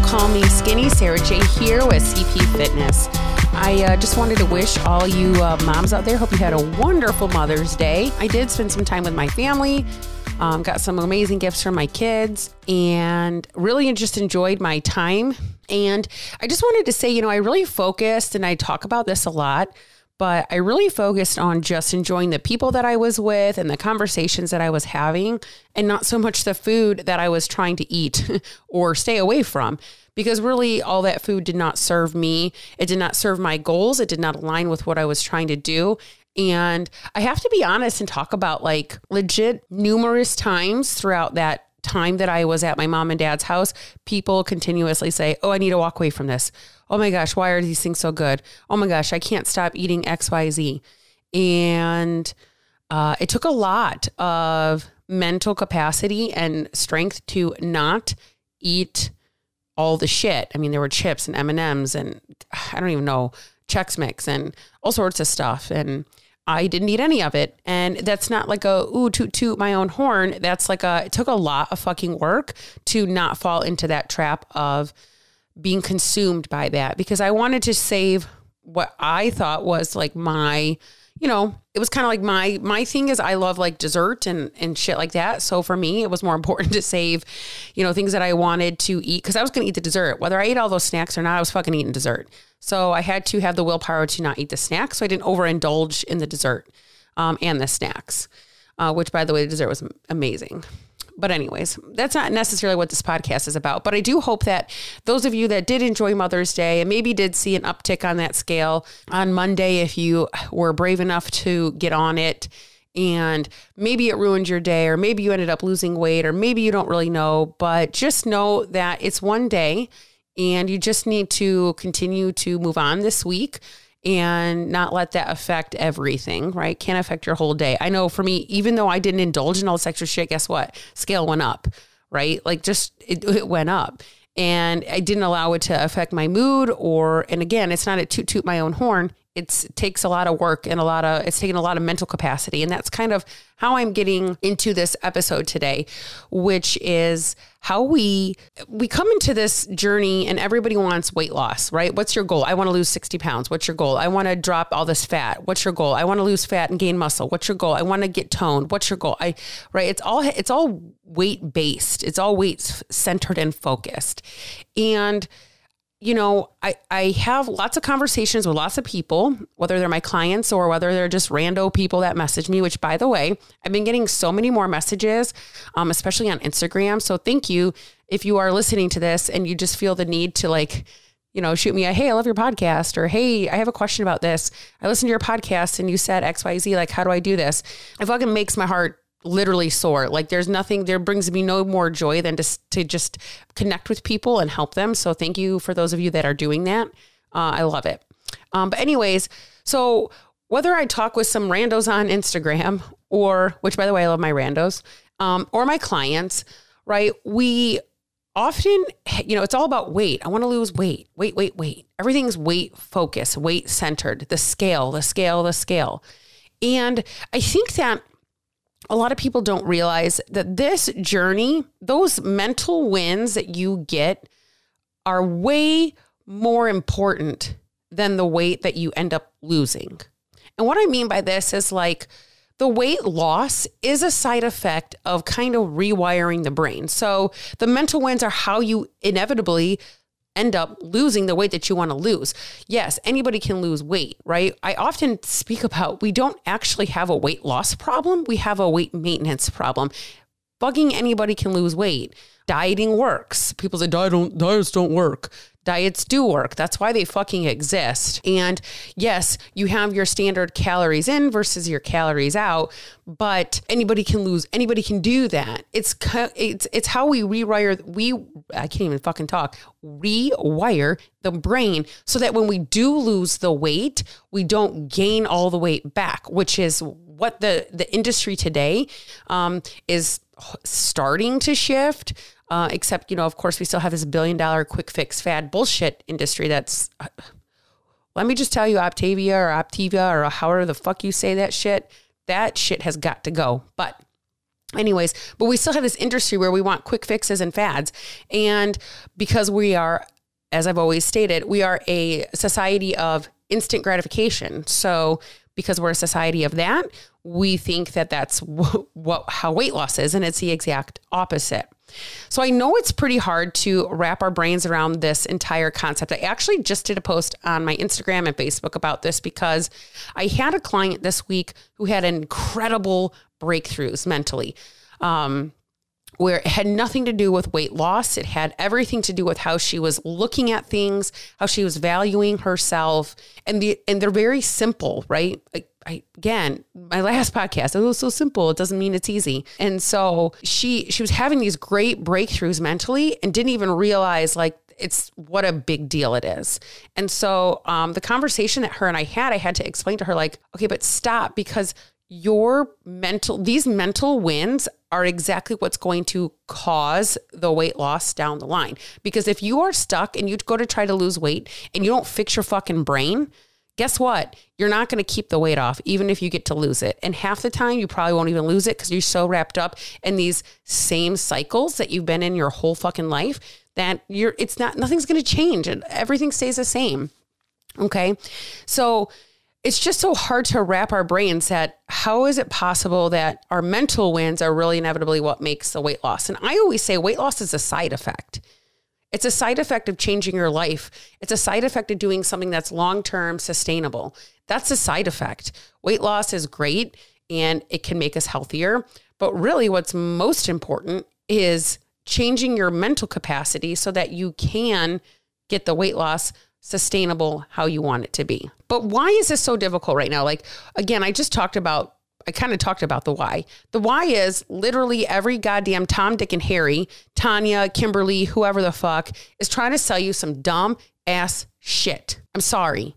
Call me skinny. Sarah J here with CP Fitness. I uh, just wanted to wish all you uh, moms out there, hope you had a wonderful Mother's Day. I did spend some time with my family, um, got some amazing gifts from my kids, and really just enjoyed my time. And I just wanted to say, you know, I really focused, and I talk about this a lot but I really focused on just enjoying the people that I was with and the conversations that I was having, and not so much the food that I was trying to eat or stay away from. Because really, all that food did not serve me. It did not serve my goals. It did not align with what I was trying to do. And I have to be honest and talk about like legit numerous times throughout that time that I was at my mom and dad's house, people continuously say, Oh, I need to walk away from this oh my gosh, why are these things so good? Oh my gosh, I can't stop eating XYZ. And uh, it took a lot of mental capacity and strength to not eat all the shit. I mean, there were chips and M&Ms and I don't even know, Chex Mix and all sorts of stuff. And I didn't eat any of it. And that's not like a, ooh, toot toot my own horn. That's like a, it took a lot of fucking work to not fall into that trap of being consumed by that because I wanted to save what I thought was like my, you know, it was kind of like my my thing is I love like dessert and and shit like that. So for me, it was more important to save, you know, things that I wanted to eat because I was going to eat the dessert. Whether I ate all those snacks or not, I was fucking eating dessert. So I had to have the willpower to not eat the snacks, so I didn't overindulge in the dessert um, and the snacks. Uh, which, by the way, the dessert was amazing. But, anyways, that's not necessarily what this podcast is about. But I do hope that those of you that did enjoy Mother's Day and maybe did see an uptick on that scale on Monday, if you were brave enough to get on it and maybe it ruined your day, or maybe you ended up losing weight, or maybe you don't really know, but just know that it's one day and you just need to continue to move on this week and not let that affect everything, right? Can't affect your whole day. I know for me, even though I didn't indulge in all this extra shit, guess what? Scale went up, right? Like just it, it went up. And I didn't allow it to affect my mood or, and again, it's not a toot toot my own horn it takes a lot of work and a lot of it's taking a lot of mental capacity. And that's kind of how i'm getting into this episode today which is how we we come into this journey and everybody wants weight loss right? What's your goal? I want to lose 60 pounds. What's your goal? I want to drop all this fat. What's your goal? I want to lose fat and gain muscle. What's your goal? I want to get toned. What's your goal? I right? It's all it's all weight based it's all weight centered and focused. And you know, I, I have lots of conversations with lots of people, whether they're my clients or whether they're just rando people that message me, which by the way, I've been getting so many more messages, um, especially on Instagram. So thank you if you are listening to this and you just feel the need to like, you know, shoot me a, hey, I love your podcast, or hey, I have a question about this. I listened to your podcast and you said XYZ, like, how do I do this? It fucking makes my heart literally sore. Like there's nothing there brings me no more joy than to to just connect with people and help them. So thank you for those of you that are doing that. Uh, I love it. Um, but anyways, so whether I talk with some randos on Instagram or which by the way I love my randos um, or my clients, right? We often you know it's all about weight i want to lose weight weight weight weight everything's weight focused weight centered the scale the scale the scale and i think that a lot of people don't realize that this journey, those mental wins that you get are way more important than the weight that you end up losing. And what I mean by this is like the weight loss is a side effect of kind of rewiring the brain. So the mental wins are how you inevitably end up losing the weight that you want to lose. Yes, anybody can lose weight, right? I often speak about we don't actually have a weight loss problem, we have a weight maintenance problem. Bugging anybody can lose weight. Dieting works. People say diet don't, diets don't work diets do work. That's why they fucking exist. And yes, you have your standard calories in versus your calories out, but anybody can lose, anybody can do that. It's it's it's how we rewire we I can't even fucking talk. Rewire the brain so that when we do lose the weight, we don't gain all the weight back, which is what the the industry today um, is starting to shift. Uh, except, you know, of course, we still have this billion dollar quick fix fad bullshit industry that's. Uh, let me just tell you, Optavia or Optiva or however the fuck you say that shit, that shit has got to go. But Anyways, but we still have this industry where we want quick fixes and fads. And because we are, as I've always stated, we are a society of instant gratification. So because we're a society of that, we think that that's what how weight loss is and it's the exact opposite. So I know it's pretty hard to wrap our brains around this entire concept. I actually just did a post on my Instagram and Facebook about this because I had a client this week who had incredible breakthroughs mentally. Um, where it had nothing to do with weight loss. It had everything to do with how she was looking at things, how she was valuing herself, and the and they're very simple, right? I, again, my last podcast, it was so simple. It doesn't mean it's easy. And so she she was having these great breakthroughs mentally and didn't even realize like it's what a big deal it is. And so um, the conversation that her and I had, I had to explain to her like, okay, but stop because your mental these mental wins are exactly what's going to cause the weight loss down the line. Because if you are stuck and you go to try to lose weight and you don't fix your fucking brain guess what? You're not going to keep the weight off even if you get to lose it. And half the time you probably won't even lose it because you're so wrapped up in these same cycles that you've been in your whole fucking life that you're it's not nothing's going to change and everything stays the same okay? So it's just so hard to wrap our brains that how is it possible that our mental wins are really inevitably what makes the weight loss? And I always say weight loss is a side effect. It's a side effect of changing your life. It's a side effect of doing something that's long term sustainable. That's a side effect. Weight loss is great and it can make us healthier. But really, what's most important is changing your mental capacity so that you can get the weight loss sustainable how you want it to be. But why is this so difficult right now? Like, again, I just talked about, I kind of talked about the why. The why is literally every goddamn Tom, Dick, and Harry, Tanya, Kimberly, whoever the fuck, is trying to sell you some dumb ass shit. I'm sorry.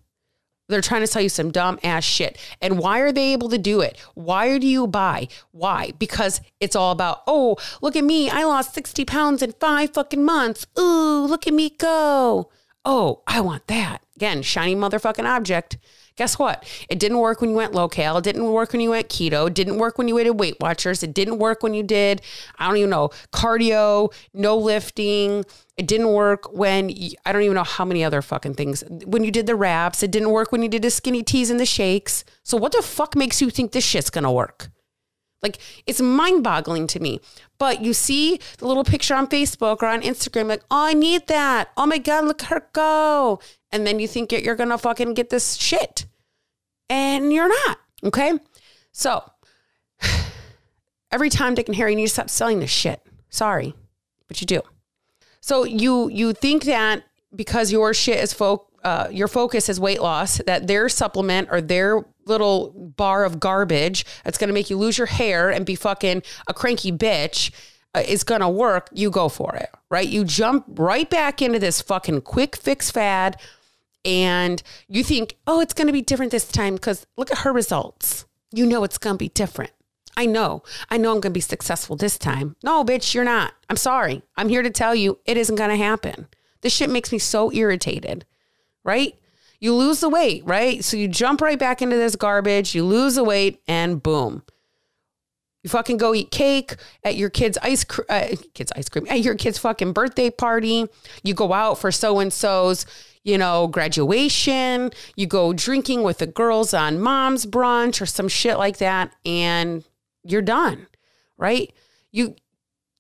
They're trying to sell you some dumb ass shit. And why are they able to do it? Why do you buy? Why? Because it's all about, oh, look at me. I lost 60 pounds in five fucking months. Ooh, look at me go oh, I want that. Again, shiny motherfucking object. Guess what? It didn't work when you went low. It didn't work when you went keto. It didn't work when you did Weight Watchers. It didn't work when you did, I don't even know, cardio, no lifting. It didn't work when, you, I don't even know how many other fucking things. When you did the wraps, it didn't work when you did the skinny teas and the shakes. So what the fuck makes you think this shit's gonna work? Like it's mind boggling to me. But you see the little picture on Facebook or on Instagram, like, oh, I need that. Oh my God, look at her go. And then you think you're going to fucking get this shit. And you're not. Okay. So every time Dick and Harry need to stop selling this shit. Sorry, but you do. So you you think that because your shit is folk uh, your focus is weight loss, that their supplement or their little bar of garbage that's going to make you lose your hair and be fucking a cranky bitch uh, is going to work, you go for it, right? You jump right back into this fucking quick fix fad and you think, oh, it's going to be different this time because look at her results. You know it's going to be different. I know. I know I'm going to be successful this time. No, bitch, you're not. I'm sorry. I'm here to tell you it isn't going to happen. This shit makes me so irritated right? You lose the weight, right? So you jump right back into this garbage, you lose the weight, and boom. You fucking go eat cake at your kid's ice cream, uh, kid's ice cream at your kid's fucking birthday party. You go out for so and so's, you know, graduation. You go drinking with the girls on mom's brunch or some shit like that, and you're done, right? You,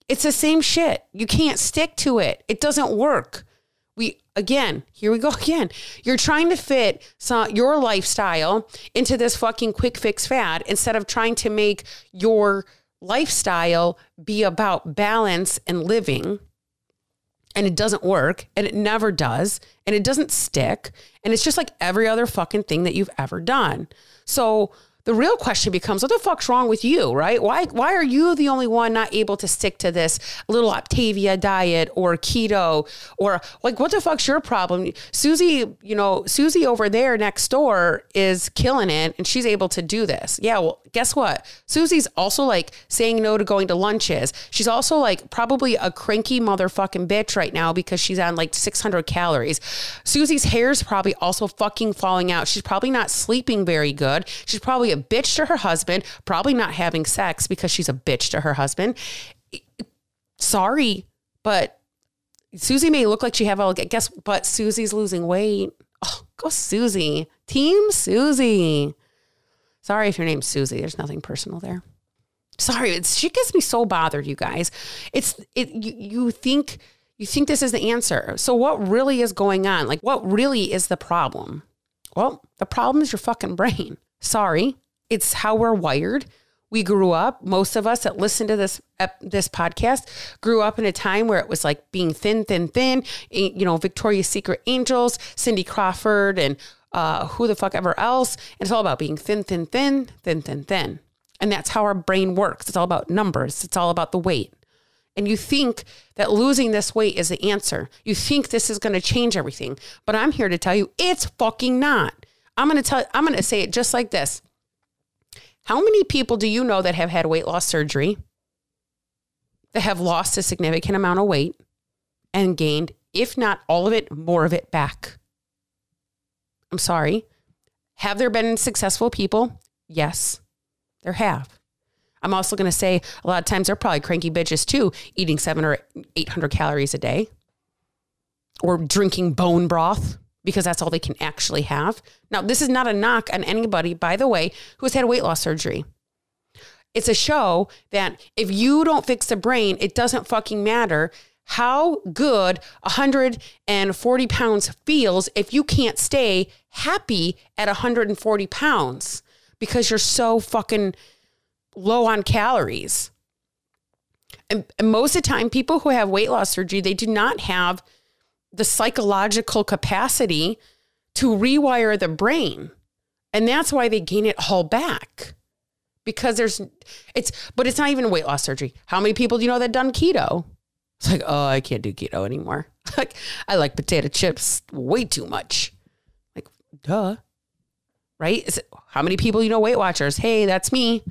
it's the same shit. You can't stick to it. It doesn't work. We again, here we go again. You're trying to fit some, your lifestyle into this fucking quick fix fad instead of trying to make your lifestyle be about balance and living. And it doesn't work and it never does and it doesn't stick. And it's just like every other fucking thing that you've ever done. So, the real question becomes what the fuck's wrong with you, right? Why why are you the only one not able to stick to this little Optavia diet or keto or like what the fuck's your problem? Susie, you know, Susie over there next door is killing it and she's able to do this. Yeah, well, guess what? Susie's also like saying no to going to lunches. She's also like probably a cranky motherfucking bitch right now because she's on like 600 calories. Susie's hair's probably also fucking falling out. She's probably not sleeping very good. She's probably a bitch to her husband, probably not having sex because she's a bitch to her husband. Sorry, but Susie may look like she have all guess but Susie's losing weight. Oh, go Susie. Team Susie. Sorry if your name's Susie. There's nothing personal there. Sorry, it's she gets me so bothered, you guys. It's it you, you think you think this is the answer. So what really is going on? Like what really is the problem? Well, the problem is your fucking brain. Sorry, it's how we're wired. We grew up, most of us that listen to this this podcast grew up in a time where it was like being thin, thin, thin. You know, Victoria's Secret Angels, Cindy Crawford, and uh, who the fuck ever else. And it's all about being thin, thin, thin, thin, thin, thin. And that's how our brain works. It's all about numbers. It's all about the weight. And you think that losing this weight is the answer. You think this is going to change everything. But I'm here to tell you it's fucking not. I'm going to tell I'm going to say it just like this. How many people do you know that have had weight loss surgery? That have lost a significant amount of weight and gained, if not all of it, more of it back. I'm sorry. Have there been successful people? Yes, there have. I'm also going to say a lot of times they're probably cranky bitches too, eating seven or 800 calories a day or drinking bone broth because that's all they can actually have. Now, this is not a knock on anybody, by the way, who has had weight loss surgery. It's a show that if you don't fix the brain, it doesn't fucking matter how good 140 pounds feels if you can't stay happy at 140 pounds because you're so fucking low on calories. And, and most of the time, people who have weight loss surgery, they do not have the psychological capacity to rewire the brain. And that's why they gain it all back. Because there's, it's, but it's not even weight loss surgery. How many people do you know that done keto? It's like, oh, I can't do keto anymore. like, I like potato chips way too much. Like, duh. Right? It, how many people you know Weight Watchers? Hey, that's me.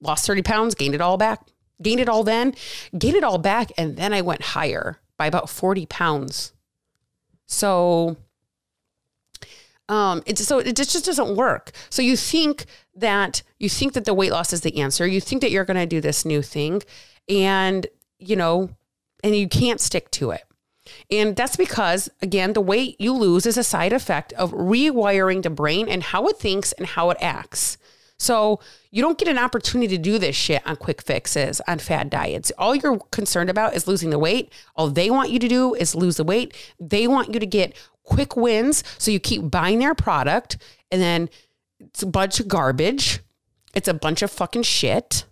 Lost 30 pounds, gained it all back. Gained it all then, gained it all back. And then I went higher by about 40 pounds. So, um, it's so it just, doesn't work. So you think that you think that the weight loss is the answer. You think that you're going to do this new thing, and you know and you can't stick to it. And that's because, again, the weight you lose is a side effect of rewiring the brain and how it thinks and how it acts. So you don't get an opportunity to do this shit on quick fixes, on fad diets. All you're concerned about is losing the weight. All they want you to do is lose the weight. They want you to get quick wins. So you keep buying their product and then it's a bunch of garbage. It's a bunch of fucking shit.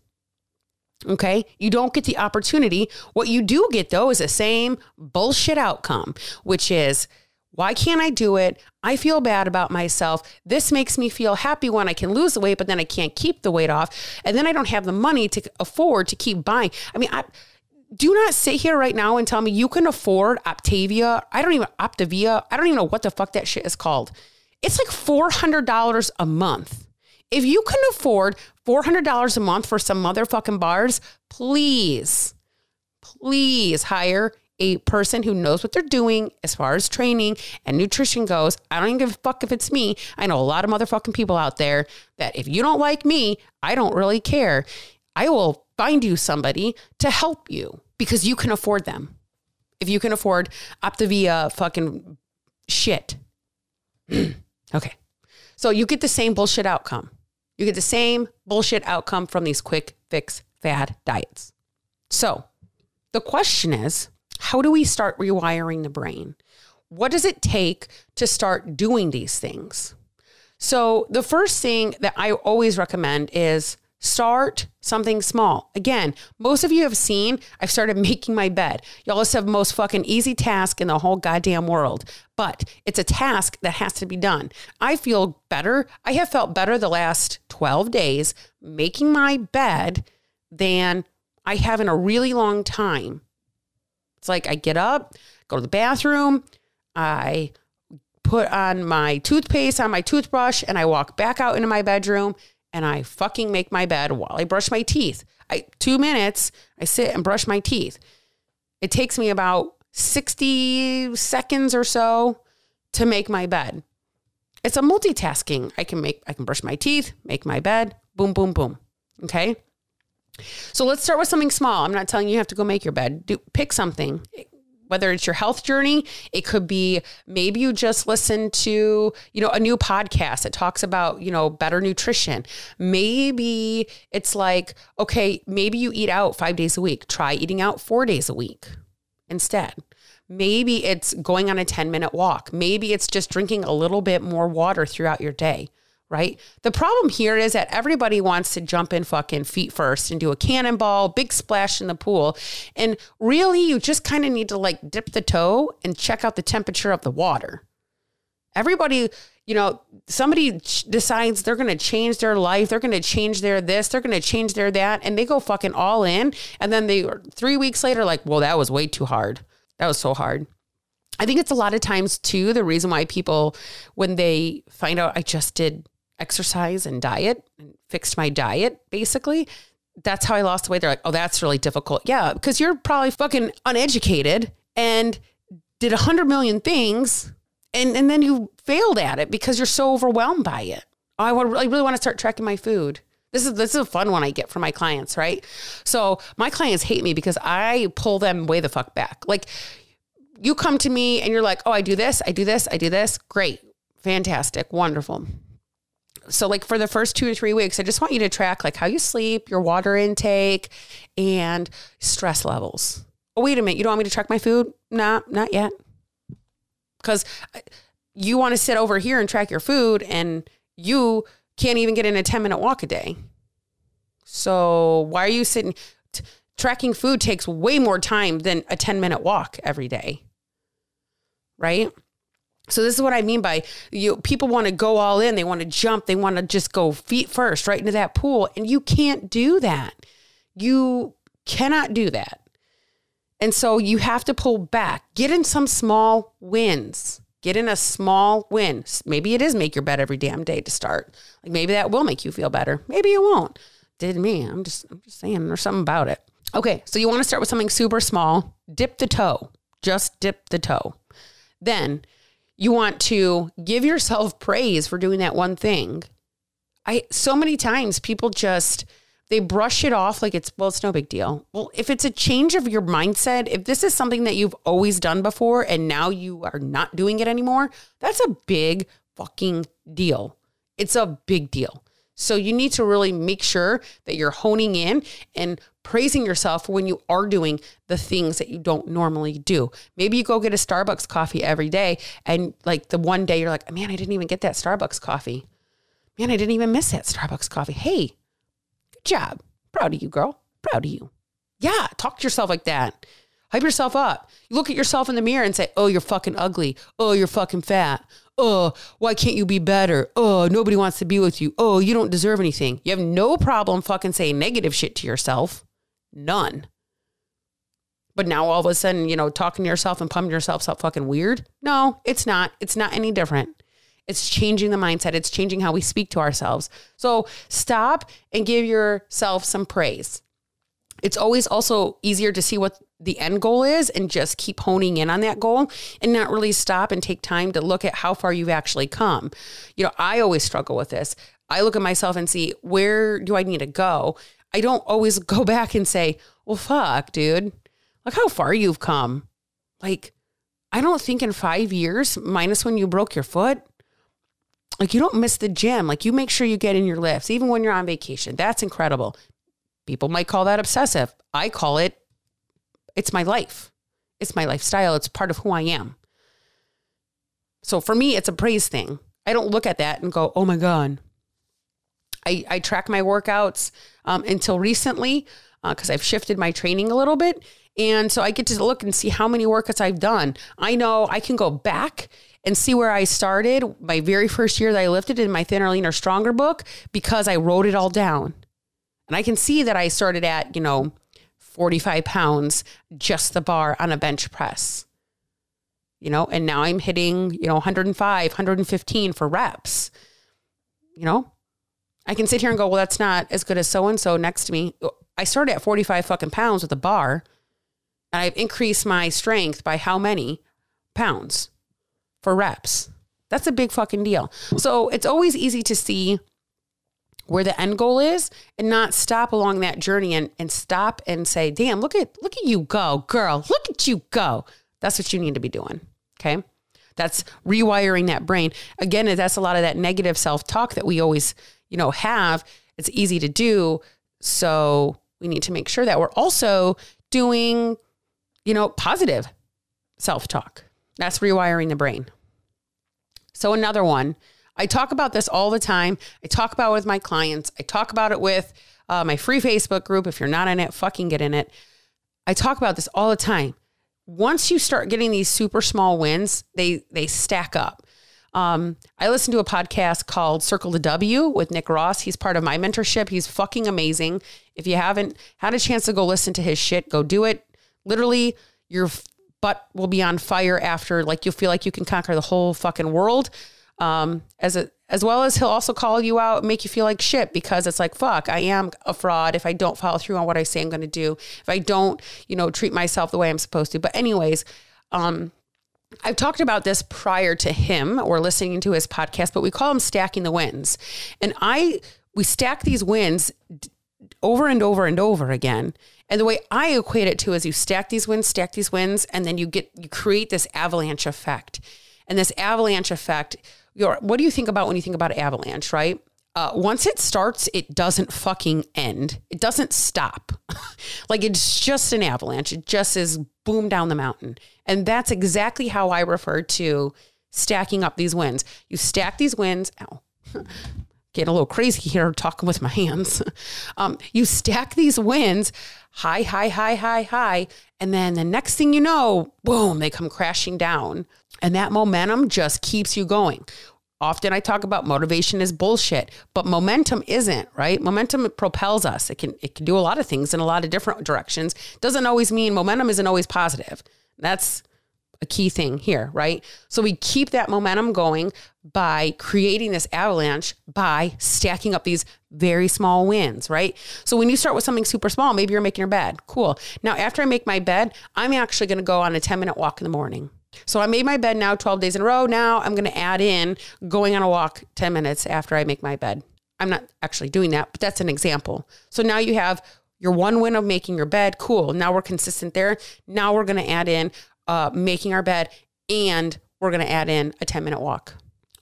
Okay. You don't get the opportunity. What you do get, though, is the same bullshit outcome, which is why can't I do it? I feel bad about myself. This makes me feel happy when I can lose the weight, but then I can't keep the weight off. And then I don't have the money to afford to keep buying. I mean, I do not sit here right now and tell me you can afford Optavia. I don't even Optavia. I don't even know what the fuck that shit is called. It's like $400 a month. If you can afford $400 a month for some motherfucking bars, please, please hire a person who knows what they're doing as far as training and nutrition goes. I don't even give a fuck if it's me. I know a lot of motherfucking people out there that if you don't like me, I don't really care. I will find you somebody to help you because you can afford them. If you can afford Optavia fucking shit. okay. So you get the same bullshit outcome. You get the same bullshit outcome from these quick fix fad diets. So the question is how do we start rewiring the brain? What does it take to start doing these things? So, the first thing that I always recommend is Start something small. Again, most of you have seen I've started making my bed. Y'all just have the most fucking easy task in the whole goddamn world, but it's a task that has to be done. I feel better. I have felt better the last 12 days making my bed than I have in a really long time. It's like I get up, go to the bathroom, I put on my toothpaste on my toothbrush, and I walk back out into my bedroom and I fucking make my bed while I brush my teeth. I two minutes, I sit and brush my teeth. It takes me about 60 seconds or so to make my bed. it's a multitasking. I can make I can brush my teeth, make my bed, boom, boom, boom. Okay. So let's start with something small. I'm not telling you you have to go make your bed. Do pick something whether it's your health journey, it could be maybe you just listen to, you know, a new podcast that talks about, you know, better nutrition. Maybe it's like, okay, maybe you eat out 5 days a week. Try eating out 4 days a week instead. Maybe it's going on a 10-minute walk. Maybe it's just drinking a little bit more water throughout your day right? The problem here is that everybody wants to jump in fucking feet first and do a cannonball, big splash in the pool. And really, you just kind of need to like dip the toe and check out the temperature of the water. Everybody, you know, somebody decides they're going to change their life, they're going to change their this, they're going to change their that, and they go fucking all in. And then they, three weeks later, like, well, that was way too hard. That was so hard. I think it's a lot of times too the reason why people, when they find out I just did exercise and diet and fixed my diet basically. That's how I lost the weight. They're like, oh, that's really difficult. Yeah, because you're probably fucking uneducated and did a hundred million things and, and then you failed at it because you're so overwhelmed by it. I, want, I really want to start tracking my food. This is this is a fun one I get from my clients, right? So my clients hate me because I pull them way the fuck back. Like you come to me and you're like, oh, I do this, I do this, I do this. Great, fantastic, wonderful so like for the first two or three weeks, I just want you to track like how you sleep, your water intake, and stress levels. Oh, wait a minute. You don't want me to track my food? Nah, not yet. Because uh, you want to sit over here and track your food, and you can't even get in a 10 minute walk a day. So why are you sitting? T- tracking food takes way more time than a 10 minute walk every day. Right? So this is what I mean by you people want to go all in, they want to jump, they want to just go feet first right into that pool and you can't do that. You cannot do that. And so you have to pull back. Get in some small wins. Get in a small win. Maybe it is make your bed every damn day to start. Like maybe that will make you feel better. Maybe it won't. Did me. I'm just I'm just saying there's something about it. Okay, so you want to start with something super small. Dip the toe. Just dip the toe. Then you want to give yourself praise for doing that one thing. I so many times people just they brush it off like it's well it's no big deal. Well, if it's a change of your mindset, if this is something that you've always done before and now you are not doing it anymore, that's a big fucking deal. It's a big deal. So you need to really make sure that you're honing in and praising yourself when you are doing the things that you don't normally do. Maybe you go get a Starbucks coffee every day and like the one day you're like, "Man, I didn't even get that Starbucks coffee. Man, I didn't even miss that Starbucks coffee. Hey, good job. Proud of you, girl. Proud of you." Yeah, talk to yourself like that. Hype yourself up. You look at yourself in the mirror and say, "Oh, you're fucking ugly. Oh, you're fucking fat oh, why can't you be better? Oh, nobody wants to be with you. Oh, you don't deserve anything. You have no problem fucking saying negative shit to yourself. None. But now all of a sudden, you know, talking to yourself and pumping yourself up fucking weird? No, it's not. It's not any different. It's changing the mindset. It's changing how we speak to ourselves. So stop and give yourself some praise. It's always also easier to see what the end goal is and just keep honing in on that goal and not really stop and take time to look at how far you've actually come. You know, I always struggle with this. I look at myself and see where do I need to go? I don't always go back and say, well, fuck, dude, look how far you've come. Like, I don't think in five years, minus when you broke your foot, like you don't miss the gym. Like you make sure you get in your lifts, even when you're on vacation. That's incredible. People might call that obsessive. I call it it's my life. It's my lifestyle. It's part of who I am. So for me, it's a praise thing. I don't look at that and go, oh my God. I, I track my workouts um, until recently because uh, I've shifted my training a little bit. And so I get to look and see how many workouts I've done. I know I can go back and see where I started my very first year that I lifted in my Thinner, Leaner, Stronger book because I wrote it all down. And I can see that I started at, you know, 45 pounds, just the bar on a bench press. You know, and now I'm hitting, you know, 105, 115 for reps. You know, I can sit here and go, well, that's not as good as so and so next to me. I started at 45 fucking pounds with a bar, and I've increased my strength by how many pounds for reps? That's a big fucking deal. So it's always easy to see where the end goal is and not stop along that journey and, and stop and say, damn, look at look at you go, girl. Look at you go. That's what you need to be doing. Okay. That's rewiring that brain. Again, that's a lot of that negative self-talk that we always, you know, have. It's easy to do. So we need to make sure that we're also doing, you know, positive self-talk. That's rewiring the brain. So another one, I talk about this all the time. I talk about it with my clients. I talk about it with uh, my free Facebook group. If you're not in it, fucking get in it. I talk about this all the time. Once you start getting these super small wins, they they stack up. Um, I listened to a podcast called Circle the W with Nick Ross. He's part of my mentorship. He's fucking amazing. If you haven't had a chance to go listen to his shit, go do it. Literally, your butt will be on fire after, like, you'll feel like you can conquer the whole fucking world. Um, as a as well as he'll also call you out make you feel like shit because it's like fuck i am a fraud if i don't follow through on what i say i'm going to do if i don't you know treat myself the way i'm supposed to but anyways um I've talked about this prior to him or listening to his podcast, but we call them stacking the wins. And I we stack these wins over and over and over again. And the way I equate it to is you stack these wins, stack these wins, and then you get you create this avalanche effect. And this avalanche effect your what do you think about when you think about avalanche, right? Uh, once it starts, it doesn't fucking end. It doesn't stop. like it's just an avalanche. It just is boom down the mountain. And that's exactly how I refer to stacking up these wins. You stack these wins. Ow. Getting a little crazy here talking with my hands. Um, you stack these wins high, high, high, high, high. And then the next thing you know, boom, they come crashing down. And that momentum just keeps you going. Often I talk about motivation is bullshit, but momentum isn't, right? Momentum propels us. It can it can do a lot of things in a lot of different directions. Doesn't always mean momentum isn't always positive. That's a key thing here, right? So we keep that momentum going by creating this avalanche by stacking up these very small wins, right? So when you start with something super small, maybe you're making your bed. Cool. Now, after I make my bed, I'm actually going to go on a 10 minute walk in the morning. So I made my bed now 12 days in a row. Now I'm going to add in going on a walk 10 minutes after I make my bed. I'm not actually doing that, but that's an example. So now you have your one win of making your bed. Cool. Now we're consistent there. Now we're going to add in uh, making our bed and we're going to add in a 10 minute walk.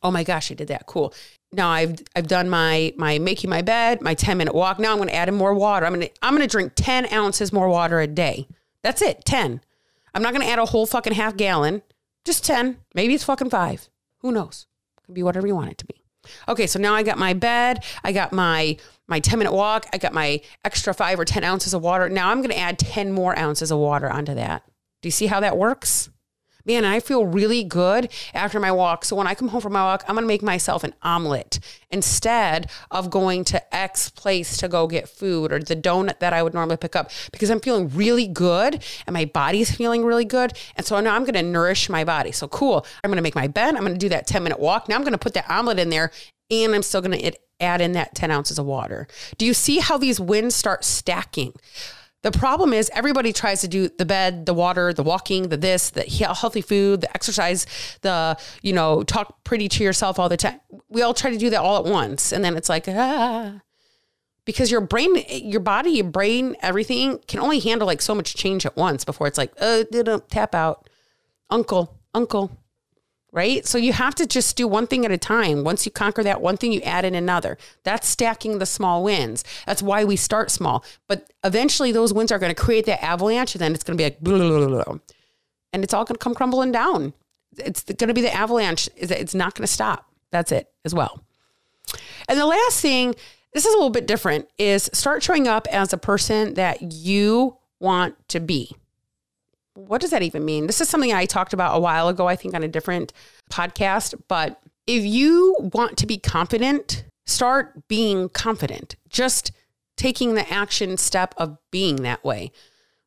Oh my gosh, I did that. Cool. Now I've I've done my my making my bed, my 10 minute walk. Now I'm going to add in more water. I'm going to I'm going to drink 10 ounces more water a day. That's it. 10. I'm not going to add a whole fucking half gallon, just 10. Maybe it's fucking five. Who knows? Can be whatever you want it to be. Okay, so now I got my bed, I got my my 10 minute walk, I got my extra five or 10 ounces of water. Now I'm gonna add 10 more ounces of water onto that. Do you see how that works? Man, I feel really good after my walk. So when I come home from my walk, I'm going to make myself an omelet instead of going to X place to go get food or the donut that I would normally pick up because I'm feeling really good and my body's feeling really good. And so now I'm going to nourish my body. So cool. I'm going to make my bed. I'm going to do that 10 minute walk. Now I'm going to put that omelet in there and I'm still going to add in that 10 ounces of water. Do you see how these wins start stacking? The problem is everybody tries to do the bed, the water, the walking, the this, the healthy food, the exercise, the, you know, talk pretty to yourself all the time. We all try to do that all at once. And then it's like, ah, because your brain, your body, your brain, everything can only handle like so much change at once before it's like, uh, tap out. Uncle, uncle, right? So you have to just do one thing at a time. Once you conquer that one thing, you add in another. That's stacking the small wins. That's why we start small. But eventually those wins are going to create that avalanche and then it's going to be like, blah, blah, blah, and it's all going to come crumbling down. It's going to be the avalanche. It's not going to stop. That's it as well. And the last thing, this is a little bit different, is start showing up as a person that you want to be what does that even mean? This is something I talked about a while ago, I think, on a different podcast. But if you want to be confident, start being confident. Just taking the action step of being that way.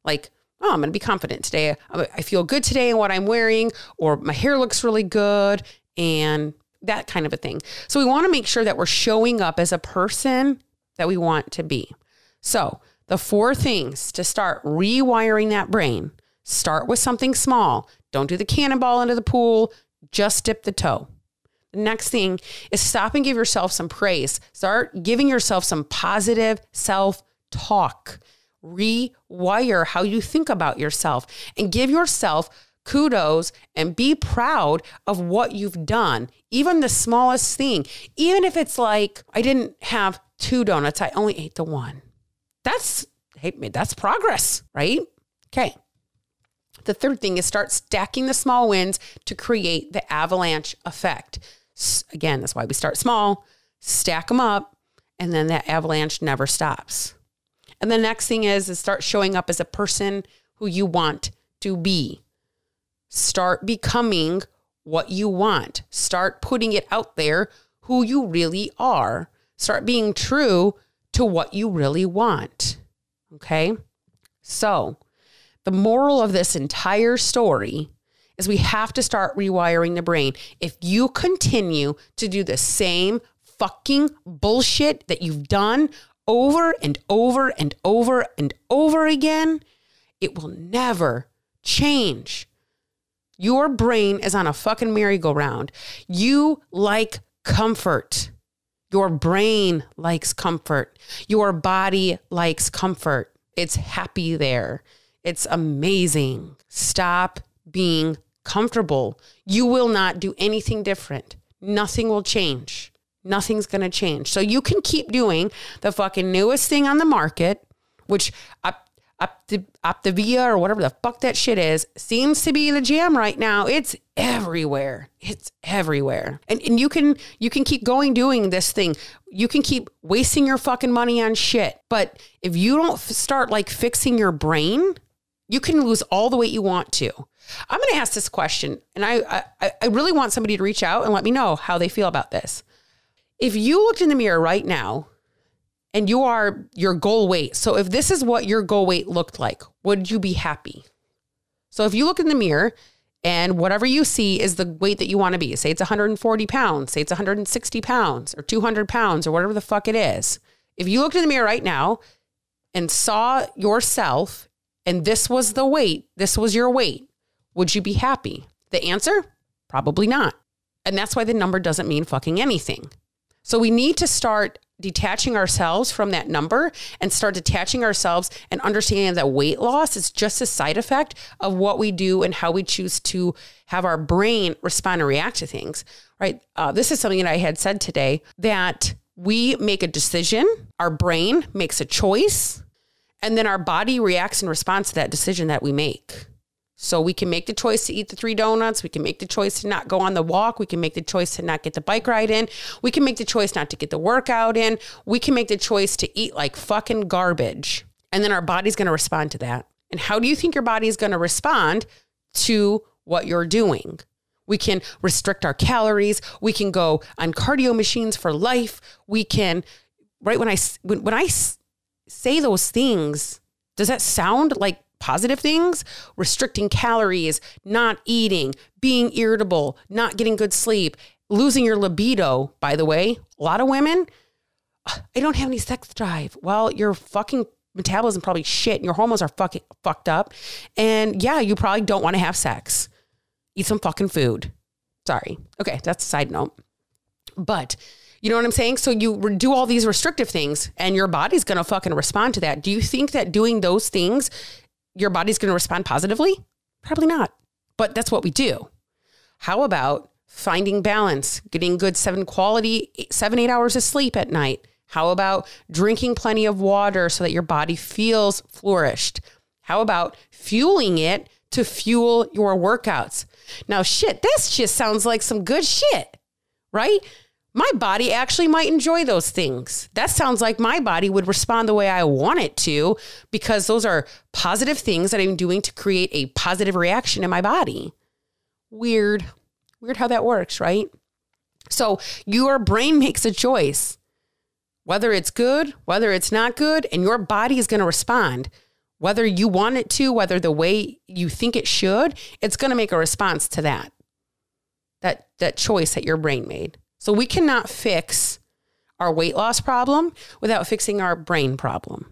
Like, oh, I'm going to be confident today. I feel good today in what I'm wearing, or my hair looks really good, and that kind of a thing. So we want to make sure that we're showing up as a person that we want to be. So, the four things to start rewiring that brain Start with something small. Don't do the cannonball into the pool. Just dip the toe. The next thing is stop and give yourself some praise. Start giving yourself some positive self talk. Rewire how you think about yourself and give yourself kudos and be proud of what you've done, even the smallest thing. Even if it's like, I didn't have two donuts, I only ate the one. That's, hey, that's progress, right? Okay. The third thing is start stacking the small wins to create the avalanche effect. Again, that's why we start small, stack them up, and then that avalanche never stops. And the next thing is, is start showing up as a person who you want to be. Start becoming what you want. Start putting it out there who you really are. Start being true to what you really want. Okay? So, the moral of this entire story is we have to start rewiring the brain. If you continue to do the same fucking bullshit that you've done over and over and over and over again, it will never change. Your brain is on a fucking merry-go-round. You like comfort. Your brain likes comfort. Your body likes comfort. It's happy there. It's amazing. Stop being comfortable. You will not do anything different. Nothing will change. Nothing's going to change. So you can keep doing the fucking newest thing on the market, which up, up the Optavia or whatever the fuck that shit is seems to be the jam right now. It's everywhere. It's everywhere. And and you can you can keep going doing this thing. You can keep wasting your fucking money on shit. But if you don't start like fixing your brain, you can lose all the weight you want to. I'm going to ask this question, and I, I I really want somebody to reach out and let me know how they feel about this. If you looked in the mirror right now and you are your goal weight, so if this is what your goal weight looked like, would you be happy? So if you look in the mirror and whatever you see is the weight that you want to be, say it's 140 pounds, say it's 160 pounds or 200 pounds or whatever the fuck it is. If you looked in the mirror right now and saw yourself and this was the weight, this was your weight, would you be happy? The answer? Probably not. And that's why the number doesn't mean fucking anything. So we need to start detaching ourselves from that number and start detaching ourselves and understanding that weight loss is just a side effect of what we do and how we choose to have our brain respond and react to things, right? Uh, this is something that I had said today that we make a decision, our brain makes a choice, and then our body reacts in response to that decision that we make. So we can make the choice to eat the three donuts. We can make the choice to not go on the walk. We can make the choice to not get the bike ride in. We can make the choice not to get the workout in. We can make the choice to eat like fucking garbage. And then our body's going to respond to that. And how do you think your body is going to respond to what you're doing? We can restrict our calories. We can go on cardio machines for life. We can, right when I, when, when I say those things, does that sound like positive things, restricting calories, not eating, being irritable, not getting good sleep, losing your libido, by the way. A lot of women, I don't have any sex drive. Well, your fucking metabolism probably shit and your hormones are fucking fucked up. And yeah, you probably don't want to have sex. Eat some fucking food. Sorry. Okay, that's a side note. But you know what I'm saying? So you do all these restrictive things and your body's going to fucking respond to that. Do you think that doing those things your body's going to respond positively? Probably not. But that's what we do. How about finding balance, getting good seven quality, seven, eight hours of sleep at night? How about drinking plenty of water so that your body feels flourished? How about fueling it to fuel your workouts? Now, shit, this just sounds like some good shit, right? My body actually might enjoy those things. That sounds like my body would respond the way I want it to because those are positive things that I'm doing to create a positive reaction in my body. Weird. Weird how that works, right? So your brain makes a choice, whether it's good, whether it's not good, and your body is going to respond. Whether you want it to, whether the way you think it should, it's going to make a response to that. That that choice that your brain made. So we cannot fix our weight loss problem without fixing our brain problem.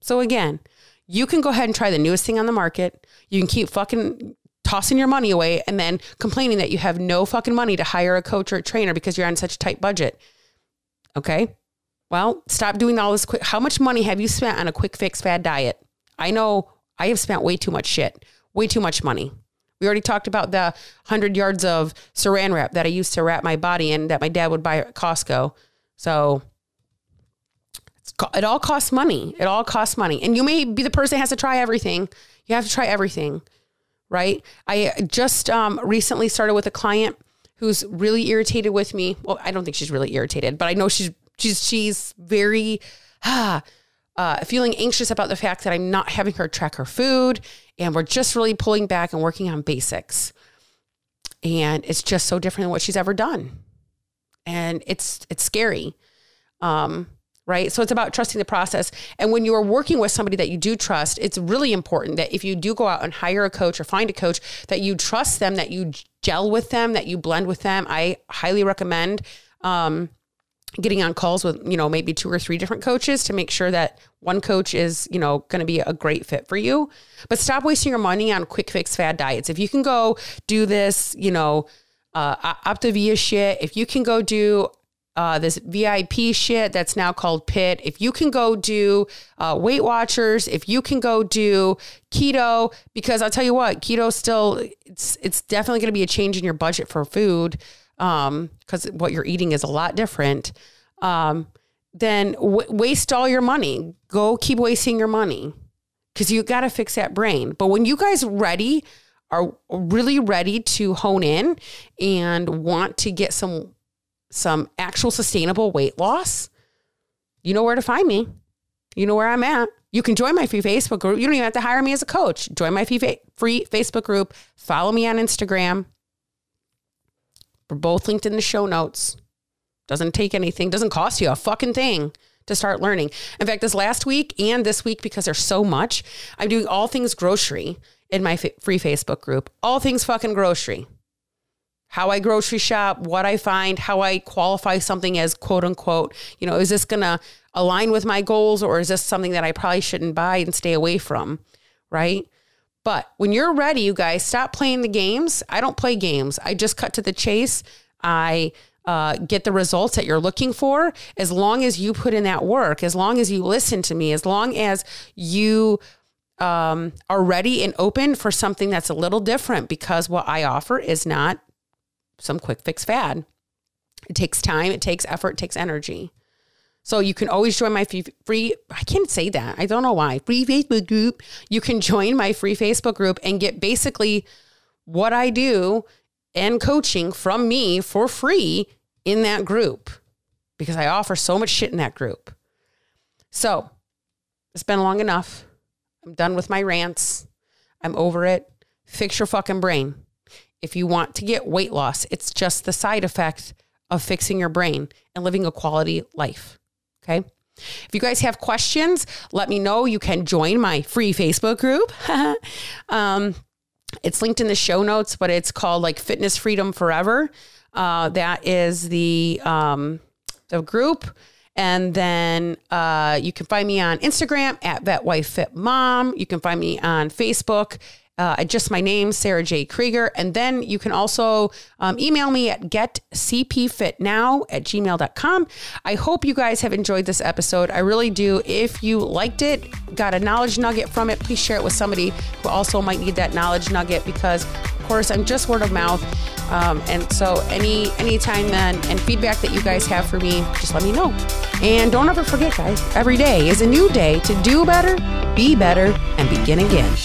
So again, you can go ahead and try the newest thing on the market. You can keep fucking tossing your money away and then complaining that you have no fucking money to hire a coach or a trainer because you're on such a tight budget. Okay. Well, stop doing all this quick. How much money have you spent on a quick fix fad diet? I know I have spent way too much shit, way too much money. We already talked about the 100 yards of saran wrap that I used to wrap my body in that my dad would buy at Costco. So it all costs money. It all costs money. And you may be the person that has to try everything. You have to try everything, right? I just um, recently started with a client who's really irritated with me. Well, I don't think she's really irritated, but I know she's she's she's very ah, uh, feeling anxious about the fact that I'm not having her track her food, and we're just really pulling back and working on basics. And it's just so different than what she's ever done, and it's it's scary. Um, right? So it's about trusting the process. And when you are working with somebody that you do trust, it's really important that if you do go out and hire a coach or find a coach, that you trust them, that you gel with them, that you blend with them. I highly recommend um, getting on calls with, you know, maybe two or three different coaches to make sure that one coach is, you know, going to be a great fit for you. But stop wasting your money on quick fix fad diets. If you can go do this, you know, uh, Optavia shit, if you can go do uh, this VIP shit that's now called PIT, if you can go do uh, Weight Watchers, if you can go do keto, because I'll tell you what, keto still it's it's definitely going to be a change in your budget for food, um, because what you're eating is a lot different. Um, then w- waste all your money. Go keep wasting your money because you got to fix that brain. But when you guys ready are really ready to hone in and want to get some some actual sustainable weight loss, you know where to find me. You know where I'm at. You can join my free Facebook group. You don't even have to hire me as a coach. Join my free Facebook group. Follow me on Instagram. We're both linked in the show notes. Doesn't take anything, doesn't cost you a fucking thing to start learning. In fact, this last week and this week, because there's so much, I'm doing all things grocery in my free Facebook group. All things fucking grocery how I grocery shop, what I find, how I qualify something as quote unquote, you know, is this going to align with my goals or is this something that I probably shouldn't buy and stay away from? Right. But when you're ready, you guys stop playing the games. I don't play games. I just cut to the chase. I uh, get the results that you're looking for as long as you put in that work, as long as you listen to me, as long as you um, are ready and open for something that's a little different because what I offer is not some quick fix fad. It takes time, it takes effort, it takes energy. So you can always join my free, I can't say that. I don't know why. Free Facebook group. You can join my free Facebook group and get basically what I do and coaching from me for free in that group because I offer so much shit in that group. So it's been long enough. I'm done with my rants. I'm over it. Fix your fucking brain. If you want to get weight loss, it's just the side effect of fixing your brain and living a quality life. Okay. If you guys have questions, let me know. You can join my free Facebook group. um, it's linked in the show notes, but it's called like Fitness Freedom Forever. Uh, that is the um, the group. And then uh, you can find me on Instagram at Vet Wife Fit Mom. You can find me on Facebook uh, just my name, Sarah J. Krieger. And then you can also um, email me at getcpfitnow at gmail.com. I hope you guys have enjoyed this episode. I really do. If you liked it, got a knowledge nugget from it, please share it with somebody who also might need that knowledge nugget because, of course, I'm just word of mouth. Um, and so any anytime then and feedback that you guys have for me, just let me know. And don't ever forget, guys, every day is a new day to do better, be better, and begin again.